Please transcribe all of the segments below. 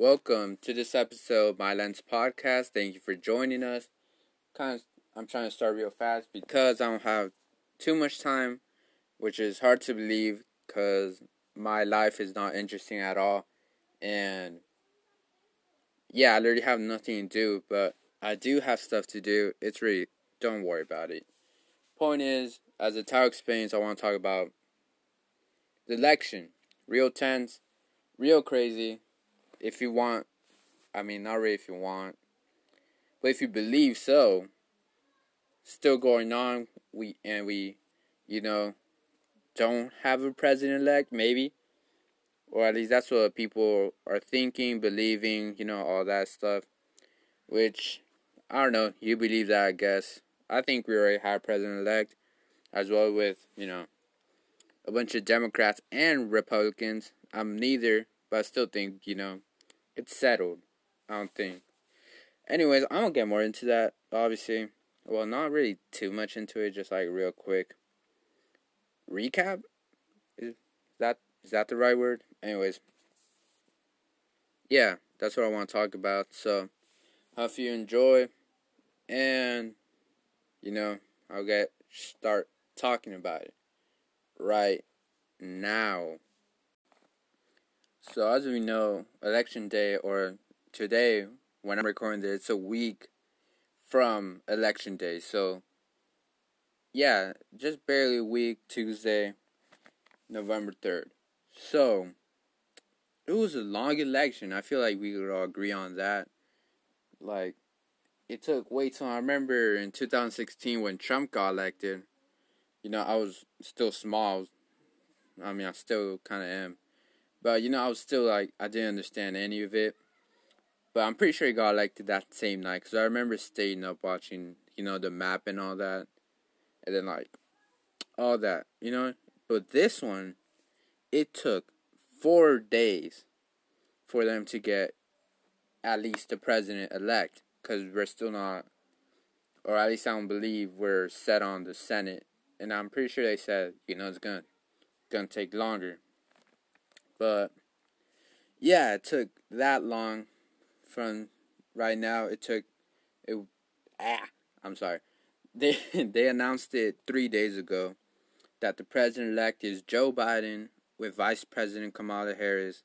Welcome to this episode of My Lens Podcast. Thank you for joining us. Kind of, I'm trying to start real fast because I don't have too much time, which is hard to believe because my life is not interesting at all, and yeah, I literally have nothing to do. But I do have stuff to do. It's really don't worry about it. Point is, as the title explains, I want to talk about the election. Real tense, real crazy if you want, I mean, not really if you want, but if you believe so, still going on. We and we, you know, don't have a president elect, maybe, or at least that's what people are thinking, believing, you know, all that stuff. Which I don't know. You believe that, I guess. I think we already have president elect, as well with you know, a bunch of Democrats and Republicans. I'm neither, but I still think you know it's settled. I don't think. Anyways, I don't get more into that. Obviously, well, not really too much into it. Just like real quick. Recap. Is that is that the right word? Anyways. Yeah, that's what I want to talk about. So, hope you enjoy, and you know, I'll get start talking about it right now. So as we know, election day or today, when I'm recording this, it's a week from election day. So yeah, just barely a week, Tuesday, November third. So it was a long election. I feel like we could all agree on that. Like it took way too long. I remember in 2016 when Trump got elected. You know, I was still small. I mean, I still kind of am but you know, I was still like I didn't understand any of it. But I'm pretty sure he got elected that same night because I remember staying up watching, you know, the map and all that, and then like all that, you know. But this one, it took four days for them to get at least the president elect because we're still not, or at least I don't believe we're set on the Senate. And I'm pretty sure they said, you know, it's gonna gonna take longer. But yeah, it took that long from right now. It took it ah, I'm sorry. They they announced it 3 days ago that the president elect is Joe Biden with Vice President Kamala Harris.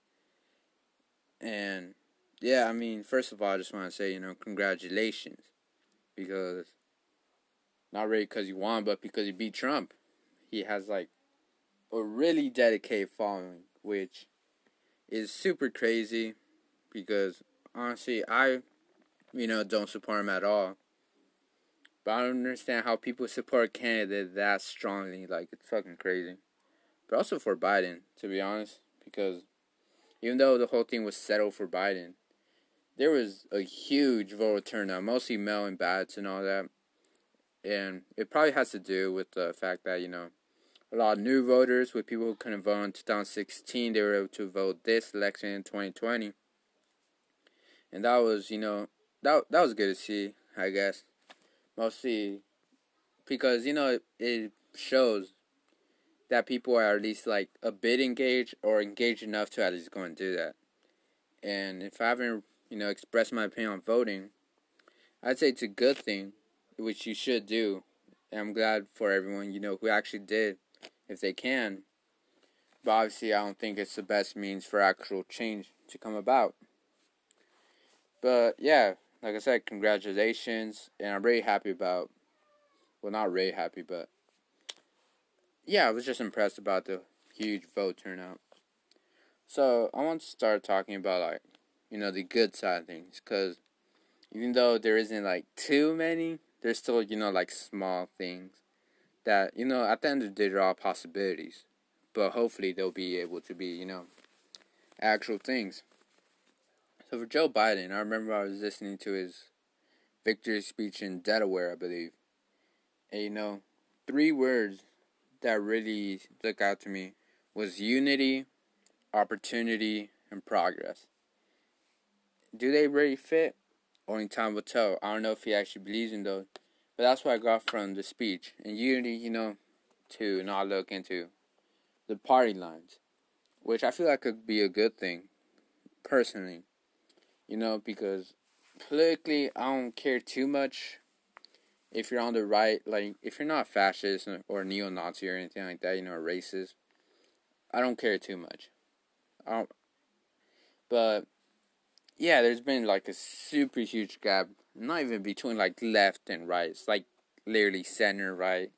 And yeah, I mean, first of all, I just want to say, you know, congratulations because not really because you won, but because he beat Trump. He has like a really dedicated following which is super crazy because honestly, I, you know, don't support him at all. But I don't understand how people support Canada that strongly. Like, it's fucking crazy. But also for Biden, to be honest, because even though the whole thing was settled for Biden, there was a huge voter turnout, mostly mail in ballots and all that. And it probably has to do with the fact that, you know, a lot of new voters with people who couldn't vote in 2016 they were able to vote this election in 2020 and that was you know that that was good to see i guess. Mostly because you know it shows that people are at least like a bit engaged or engaged enough to at least go and do that. And if i haven't you know expressed my opinion on voting i'd say it's a good thing which you should do. And i'm glad for everyone you know who actually did if they can. But obviously, I don't think it's the best means for actual change to come about. But yeah, like I said, congratulations, and I'm really happy about. Well, not really happy, but yeah, I was just impressed about the huge vote turnout. So I want to start talking about like, you know, the good side of things, because even though there isn't like too many, there's still you know like small things that you know at the end of the day there are possibilities, but hopefully they'll be able to be you know actual things. So for Joe Biden, I remember I was listening to his victory speech in Delaware, I believe, and you know three words that really stuck out to me was unity, opportunity, and progress. Do they really fit? Only time will tell. I don't know if he actually believes in those. But that's what I got from the speech. And unity, you know, to not look into the party lines, which I feel like could be a good thing, personally. You know, because politically, I don't care too much if you're on the right, like if you're not fascist or neo-Nazi or anything like that, you know, racist. I don't care too much. I don't, but yeah, there's been like a super huge gap, not even between like left and right. It's like literally center right,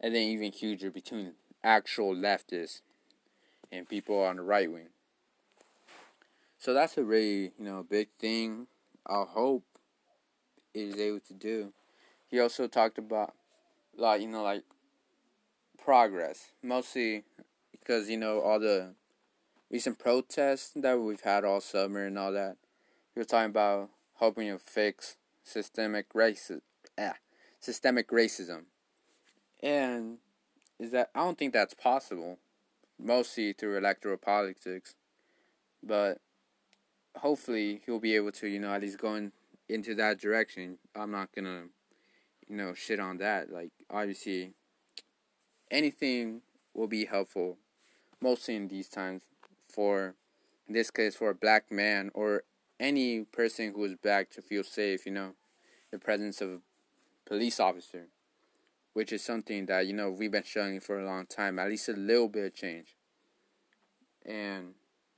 and then even huger between actual leftists and people on the right wing. So that's a really you know big thing. I hope is able to do. He also talked about like you know like progress, mostly because you know all the recent protests that we've had all summer and all that. He was talking about hoping to fix systemic racism, eh, systemic racism, and is that I don't think that's possible, mostly through electoral politics, but hopefully he'll be able to you know at least go in, into that direction. I'm not gonna you know shit on that. Like obviously, anything will be helpful, mostly in these times for in this case for a black man or any person who is black to feel safe, you know, the presence of a police officer, which is something that, you know, we've been showing for a long time, at least a little bit of change. And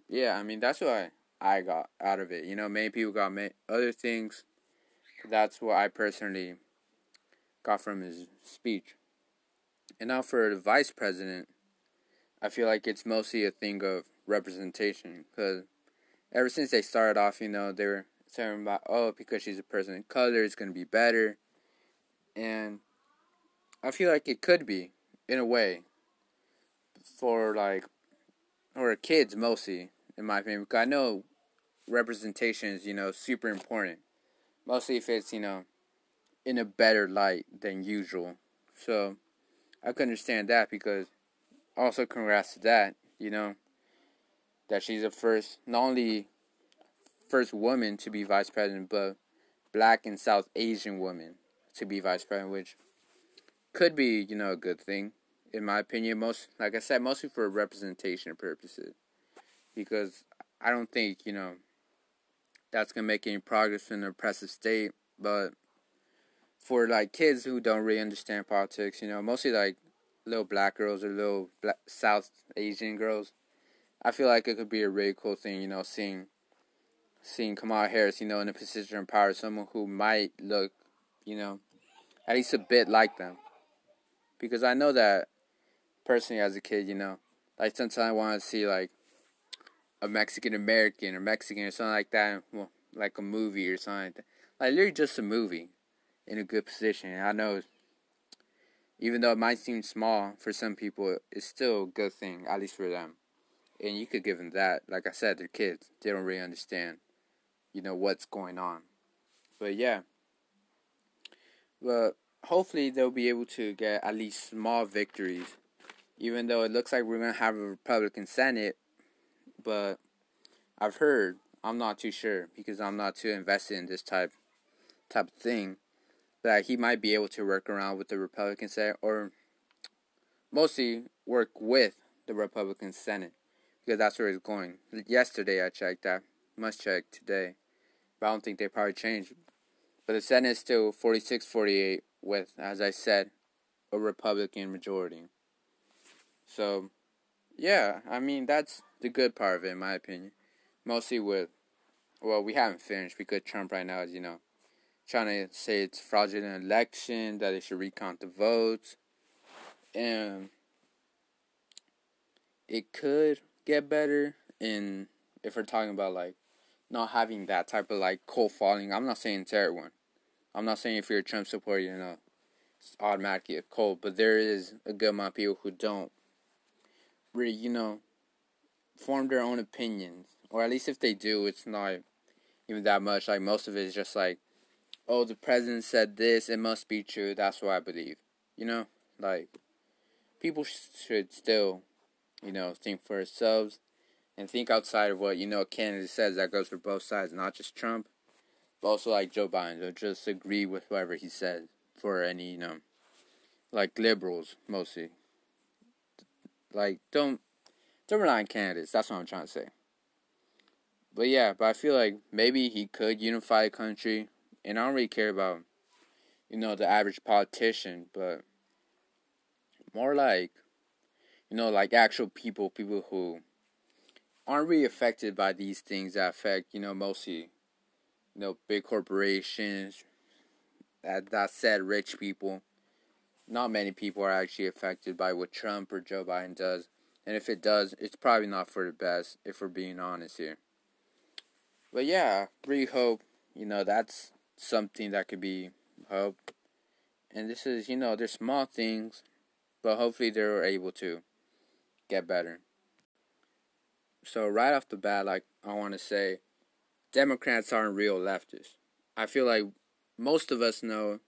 yeah, I mean, that's what I, I got out of it. You know, many people got many other things. That's what I personally got from his speech. And now for the vice president, I feel like it's mostly a thing of representation because ever since they started off, you know, they were saying about, oh, because she's a person of color, it's to be better. And I feel like it could be, in a way, for like, or kids mostly, in my opinion, because I know representation is, you know, super important. Mostly if it's, you know, in a better light than usual. So I can understand that because also congrats to that, you know that she's the first, not only first woman to be vice president, but black and South Asian woman to be vice president, which could be, you know, a good thing, in my opinion. Most, like I said, mostly for representation purposes, because I don't think, you know, that's gonna make any progress in the oppressive state. But for like kids who don't really understand politics, you know, mostly like little black girls or little black South Asian girls, I feel like it could be a really cool thing, you know, seeing seeing Kamala Harris, you know, in a position of power, someone who might look, you know, at least a bit like them. Because I know that personally as a kid, you know, like sometimes I want to see like a Mexican American or Mexican or something like that, well, like a movie or something like that. Like literally just a movie in a good position. I know even though it might seem small for some people, it's still a good thing, at least for them and you could give them that. Like I said, they're kids; they don't really understand, you know, what's going on. But yeah, but hopefully they'll be able to get at least small victories, even though it looks like we're gonna have a Republican Senate. But I've heard, I'm not too sure because I'm not too invested in this type type of thing. That he might be able to work around with the Republican Senate, or mostly work with the Republican Senate because that's where it's going. Yesterday I checked that. Must check today. But I don't think they probably changed. But the Senate is still 46 48 with, as I said, a Republican majority. So, yeah, I mean, that's the good part of it, in my opinion. Mostly with, well, we haven't finished because Trump right now is, you know, trying to say it's fraudulent election, that they should recount the votes. And it could get better in if we're talking about like not having that type of like cold falling. I'm not saying it's everyone. I'm not saying if you're a Trump supporter, you know, it's automatically a cold, but there is a good amount of people who don't really, you know, form their own opinions. Or at least if they do, it's not even that much. Like most of it is just like, oh, the president said this, it must be true. That's what I believe. You know, like people should still you know, think for ourselves and think outside of what, you know, a candidate says. That goes for both sides, not just Trump, but also like Joe Biden. Don't just agree with whatever he says for any, you know, like liberals mostly. Like, don't, don't rely on candidates. That's what I'm trying to say. But yeah, but I feel like maybe he could unify the country, and I don't really care about, you know, the average politician, but more like, you know, like actual people, people who aren't really affected by these things that affect, you know, mostly, you know, big corporations. That that said, rich people. Not many people are actually affected by what Trump or Joe Biden does, and if it does, it's probably not for the best. If we're being honest here. But yeah, really hope you know that's something that could be hope. And this is you know they're small things, but hopefully they're able to get better. So right off the bat, like I want to say, Democrats aren't real leftists. I feel like most of us know,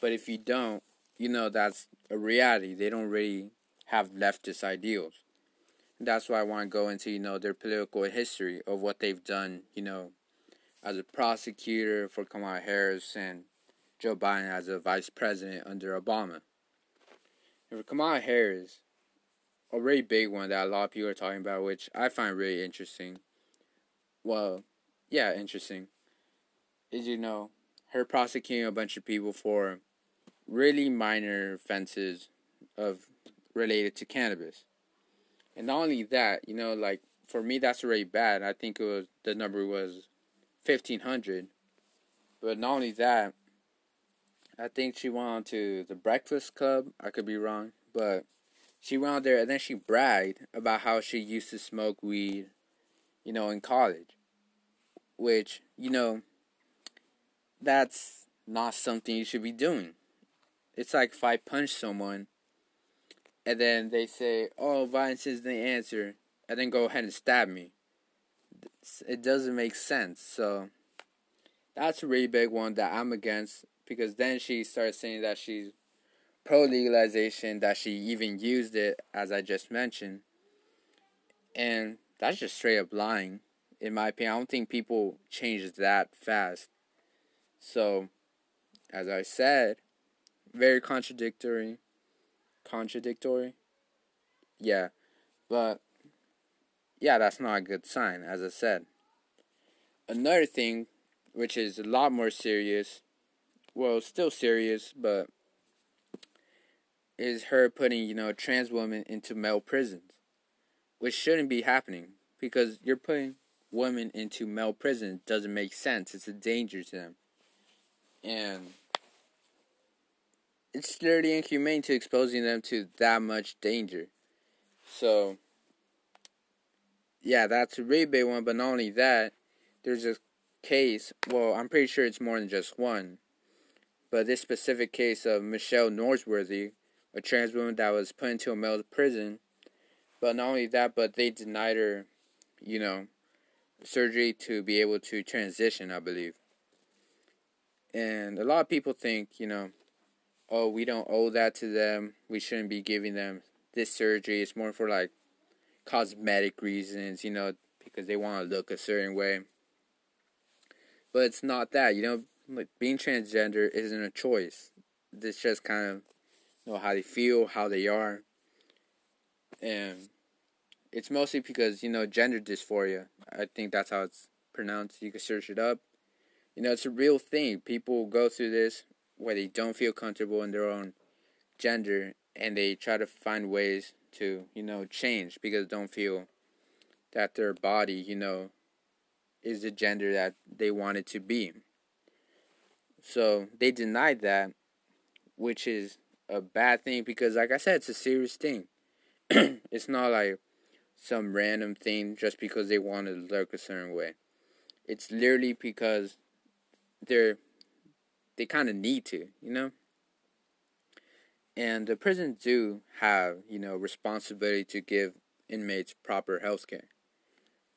but if you don't, you know that's a reality. They don't really have leftist ideals that's why I want to go into, you know, their political history of what they've done, you know, as a prosecutor for Kamala Harris and Joe Biden as a vice president under Obama. And for Kamala Harris, a really big one that a lot of people are talking about, which I find really interesting. Well, yeah, interesting. Is, you know, her prosecuting a bunch of people for really minor offenses of related to cannabis. And not only that, you know, like for me, that's already bad. I think it was the number was fifteen hundred. But not only that, I think she went on to the Breakfast Club. I could be wrong, but she went on there and then she bragged about how she used to smoke weed, you know, in college. Which, you know, that's not something you should be doing. It's like if I punch someone and then they say, "Oh, violence is the answer," and then go ahead and stab me. It doesn't make sense. So that's a really big one that I'm against because then she starts saying that she's pro legalization, that she even used it as I just mentioned, and that's just straight up lying. In my opinion, I don't think people change that fast. So, as I said, very contradictory contradictory. Yeah, but yeah, that's not a good sign, as I said. Another thing, which is a lot more serious, well, still serious, but is her putting, you know, trans women into male prisons, which shouldn't be happening because you're putting women into male prison doesn't make sense. It's a danger to them. And it's dirty and inhumane to exposing them to that much danger. So, yeah, that's a really big one. But not only that, there's a case. Well, I'm pretty sure it's more than just one. But this specific case of Michelle Norsworthy, a trans woman that was put into a male prison. But not only that, but they denied her, you know, surgery to be able to transition, I believe. And a lot of people think, you know, oh, we don't owe that to them. We shouldn't be giving them this surgery. It's more for like cosmetic reasons, you know, because they want to look a certain way. But it's not that, you know, like being transgender isn't a choice. It's just kind of know how they feel, how they are. And it's mostly because, you know, gender dysphoria. I think that's how it's pronounced. You can search it up. You know, it's a real thing. People go through this where they don't feel comfortable in their own gender and they try to find ways to, you know, change because they don't feel that their body, you know, is the gender that they want it to be. So they deny that, which is a bad thing because, like I said, it's a serious thing. it's not like some random thing just because they want to look a certain way. It's literally because they're they kind of need to, you know? And the prisons do have, you know, responsibility to give inmates proper health care.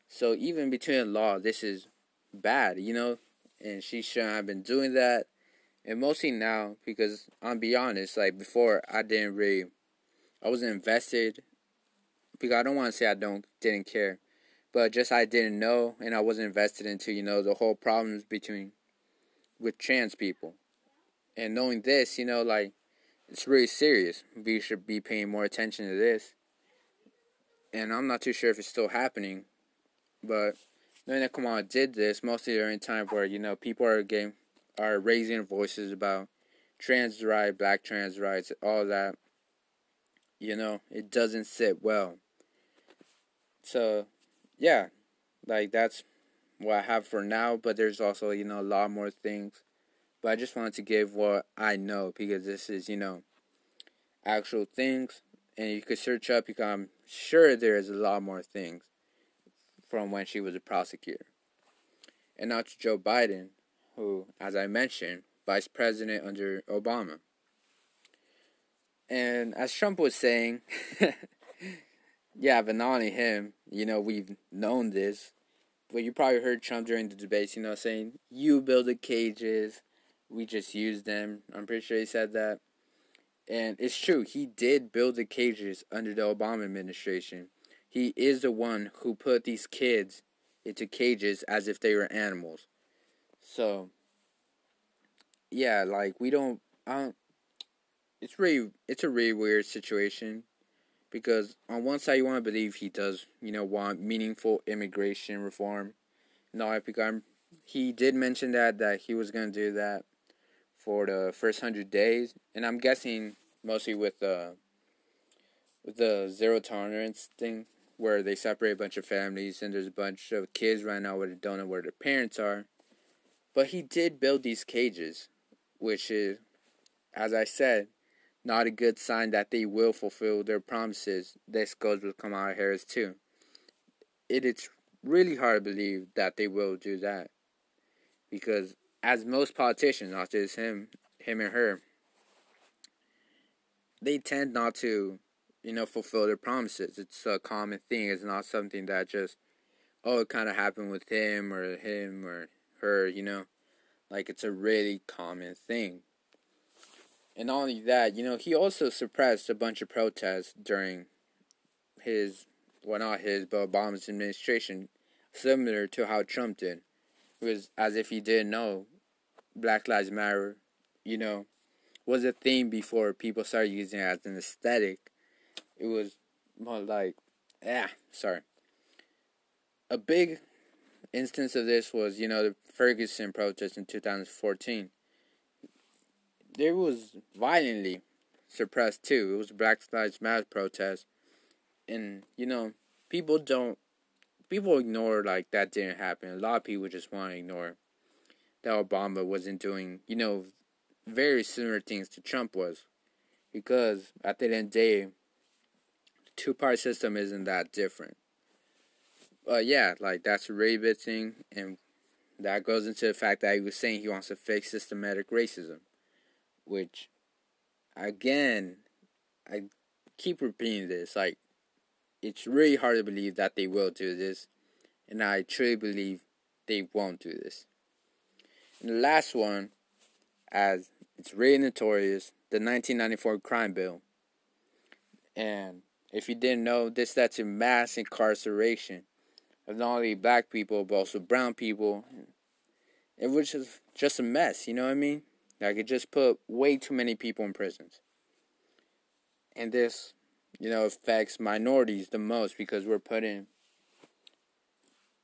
So even between law, this is bad, you know? And she shouldn't have been doing that. And mostly now, because I'll be honest, like before, I didn't really, I wasn't invested. Because I don't want to say I don't didn't care, but just I didn't know, and I wasn't invested into you know the whole problems between with trans people. And knowing this, you know, like it's really serious. We should be paying more attention to this. And I'm not too sure if it's still happening, but knowing that Kamala did this mostly during a time where you know people are getting are raising voices about trans rights, black trans rights, all that. You know, it doesn't sit well. So, yeah, like that's what I have for now. But there's also you know a lot more things. But I just wanted to give what I know because this is you know actual things, and you could search up. Can, I'm sure there is a lot more things from when she was a prosecutor. And now to Joe Biden, who, as I mentioned, vice president under Obama. And as Trump was saying, yeah, but not only him, you know, we've known this, but you probably heard Trump during the debates, you know, saying, you build the cages, we just use them. I'm pretty sure he said that. And it's true, he did build the cages under the Obama administration. He is the one who put these kids into cages as if they were animals. So, yeah, like we don't, I. It's really, it's a really weird situation because on one side you want to believe he does, you know, want meaningful immigration reform. No, because he did mention that that he was gonna do that for the first hundred days, and I'm guessing mostly with the with the zero tolerance thing where they separate a bunch of families and there's a bunch of kids right now where they don't know where their parents are. But he did build these cages which is, as I said, not a good sign that they will fulfill their promises. This goes with Kamala Harris too. It is really hard to believe that they will do that. Because as most politicians, not just him, him and her, they tend not to, you know, fulfill their promises. It's a common thing. It's not something that just, oh, it kind of happened with him or him or her, you know. Like it's a really common thing. And not only that, you know, he also suppressed a bunch of protests during his, well, not his, but Obama's administration, similar to how Trump did. It was as if he didn't know Black Lives Matter, you know, was a thing before people started using it as an aesthetic. It was more like, yeah, sorry. A big instance of this was, you know, the Ferguson protest in 2014. There was violently suppressed too. It was Black Lives Matter protest, and you know, people don't, people ignore like that didn't happen. A lot of people just want to ignore that Obama wasn't doing, you know, very similar things to Trump was, because at the end of the day, the two party system isn't that different. But yeah, like that's a really big thing, and that goes into the fact that he was saying he wants to fix systematic racism, which, again, I keep repeating this. Like, it's really hard to believe that they will do this, and I truly believe they won't do this. And the last one, as it's really notorious, the 1994 crime bill. And if you didn't know, this led to mass incarceration of not only black people but also brown people. It was just just a mess, you know what I mean? Like it just put way too many people in prisons. And this, you know, affects minorities the most because we're putting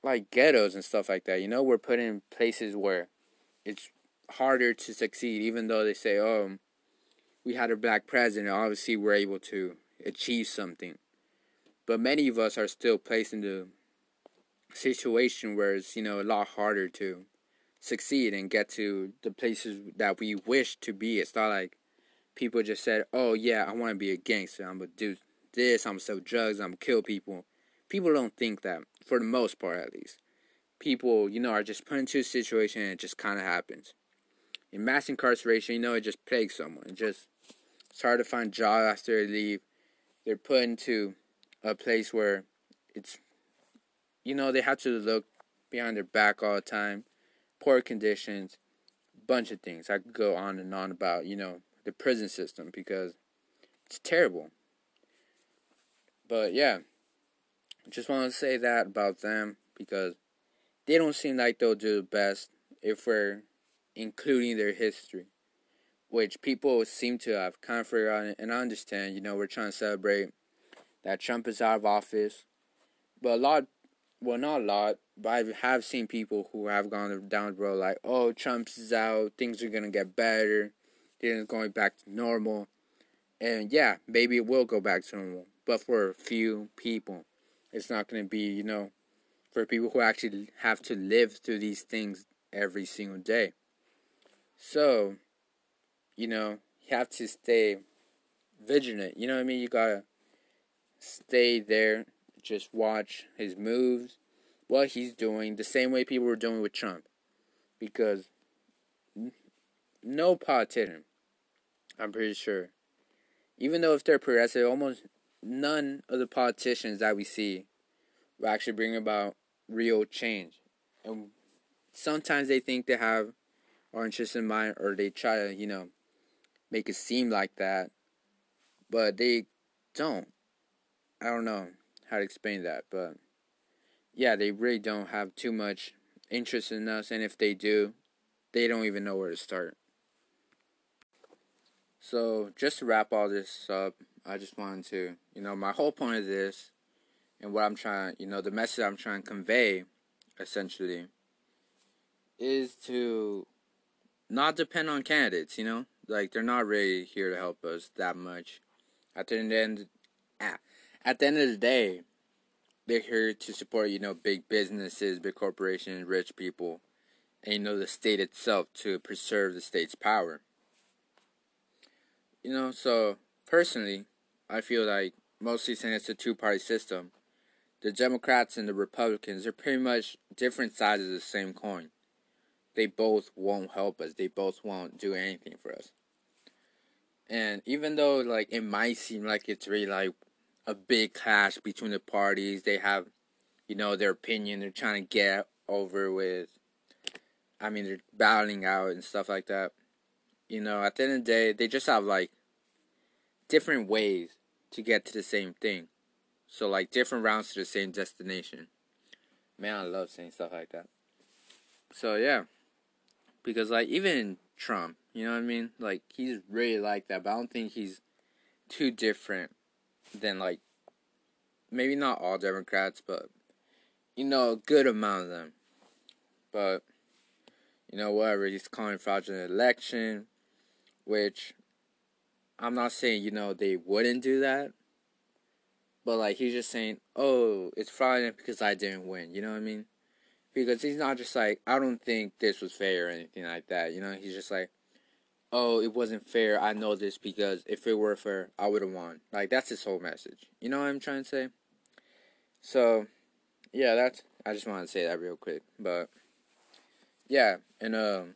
like ghettos and stuff like that. You know, we're put in places where it's harder to succeed, even though they say, "Oh, we had a black president. Obviously, we're able to achieve something." But many of us are still placed in the situation where it's you know a lot harder to succeed and get to the places that we wish to be. It's not like people just said, "Oh yeah, I want to be a gangster. I'm gonna do this. I'm gonna sell drugs. I'm gonna kill people." People don't think that, for the most part, at least. People, you know, are just put into a situation and it just kind of happens. In mass incarceration, you know, it just plagues someone. It just it's hard to find job after they leave. They're put into a place where it's you know, they have to look behind their back all the time, poor conditions, bunch of things. I could go on and on about, you know, the prison system because it's terrible. But yeah, just want to say that about them because they don't seem like they'll do the best if we're including their history, which people seem to have kind of figured out. And I understand, you know, we're trying to celebrate that Trump is out of office, but a lot well, not a lot, but I have seen people who have gone down the road like, oh, Trump's out, things are gonna get better, things going back to normal, and yeah, maybe it will go back to normal, but for a few people, it's not gonna be, you know, for people who actually have to live through these things every single day. So, you know, you have to stay vigilant. You know what I mean? You gotta stay there, just watch his moves, what he's doing, the same way people were doing with Trump. Because no politician, I'm pretty sure, even though if they're progressive, almost none of the politicians that we see will actually bring about real change. And sometimes they think they have our interests in mind, or they try to, you know, make it seem like that, but they don't. I don't know how to explain that, but yeah, they really don't have too much interest in us, and if they do, they don't even know where to start. So, just to wrap all this up, I just wanted to, you know, my whole point of this and what I'm trying, you know, the message I'm trying to convey essentially is to not depend on candidates, you know? Like they're not really here to help us that much. At the end ah, at the end of the day, they're here to support, you know, big businesses, big corporations, rich people, and you know the state itself to preserve the state's power. You know, so personally, I feel like mostly since it's a two party system, the Democrats and the Republicans are pretty much different sides of the same coin. They both won't help us. They both won't do anything for us. And even though like it might seem like it's really like a big clash between the parties, they have, you know, their opinion. They're trying to get over with. I mean, they're battling out and stuff like that. You know, at the end of the day, they just have like different ways to get to the same thing. So like different routes to the same destination. Man, I love saying stuff like that. So yeah. Because like even Trump, you know what I mean? Like he's really like that, but I don't think he's too different than like maybe not all Democrats, but you know, a good amount of them. But you know, whatever, he's calling fraudulent election, which I'm not saying, you know, they wouldn't do that. But like he's just saying, "Oh, it's fraudulent because I didn't win." You know what I mean? Because he's not just like, "I don't think this was fair" or anything like that. You know, he's just like, "Oh, it wasn't fair. I know this because if it were fair, I would have won." Like that's his whole message. You know what I'm trying to say? So, yeah, that's. I just want to say that real quick, but yeah, and um,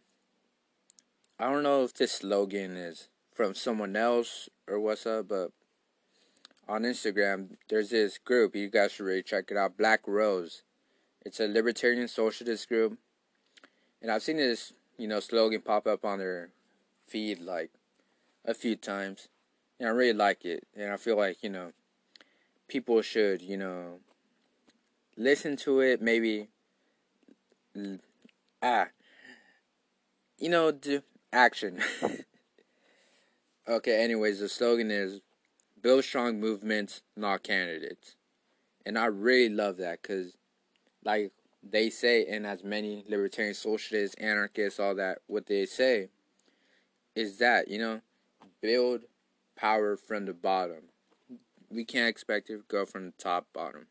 I don't know if this slogan is from someone else or what's up, but on Instagram, there's this group. You guys should really check it out. Black Rose. It's a libertarian socialist group. And I've seen this, you know, slogan pop up on their feed like a few times. And I really like it. And I feel like, you know, people should, you know, listen to it, maybe ah you know, do action. okay, anyways, the slogan is build strong movements, not candidates. And I really love that because, like they say, and as many libertarian socialists, anarchists, all that, what they say is that, you know, build power from the bottom. We can't expect it to go from the top bottom.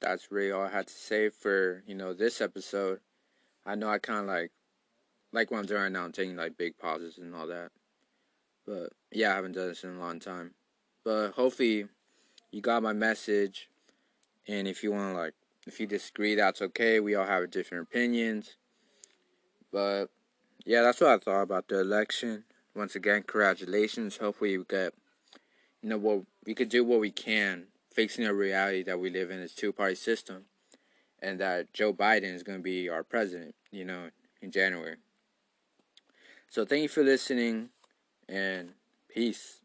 That's really all I had to say for, you know, this episode. I know I kind of like, like what I'm doing right now, I'm taking like big pauses and all that. But yeah, I haven't done this in a long time. But hopefully you got my message. And if you want to like, if you disagree, that's okay. We all have different opinions. But yeah, that's what I thought about the election. Once again, congratulations. Hopefully we get, you know, what we could do what we can, facing a reality that we live in this two-party system, and that Joe Biden is going to be our president. You know, in January. So thank you for listening and peace.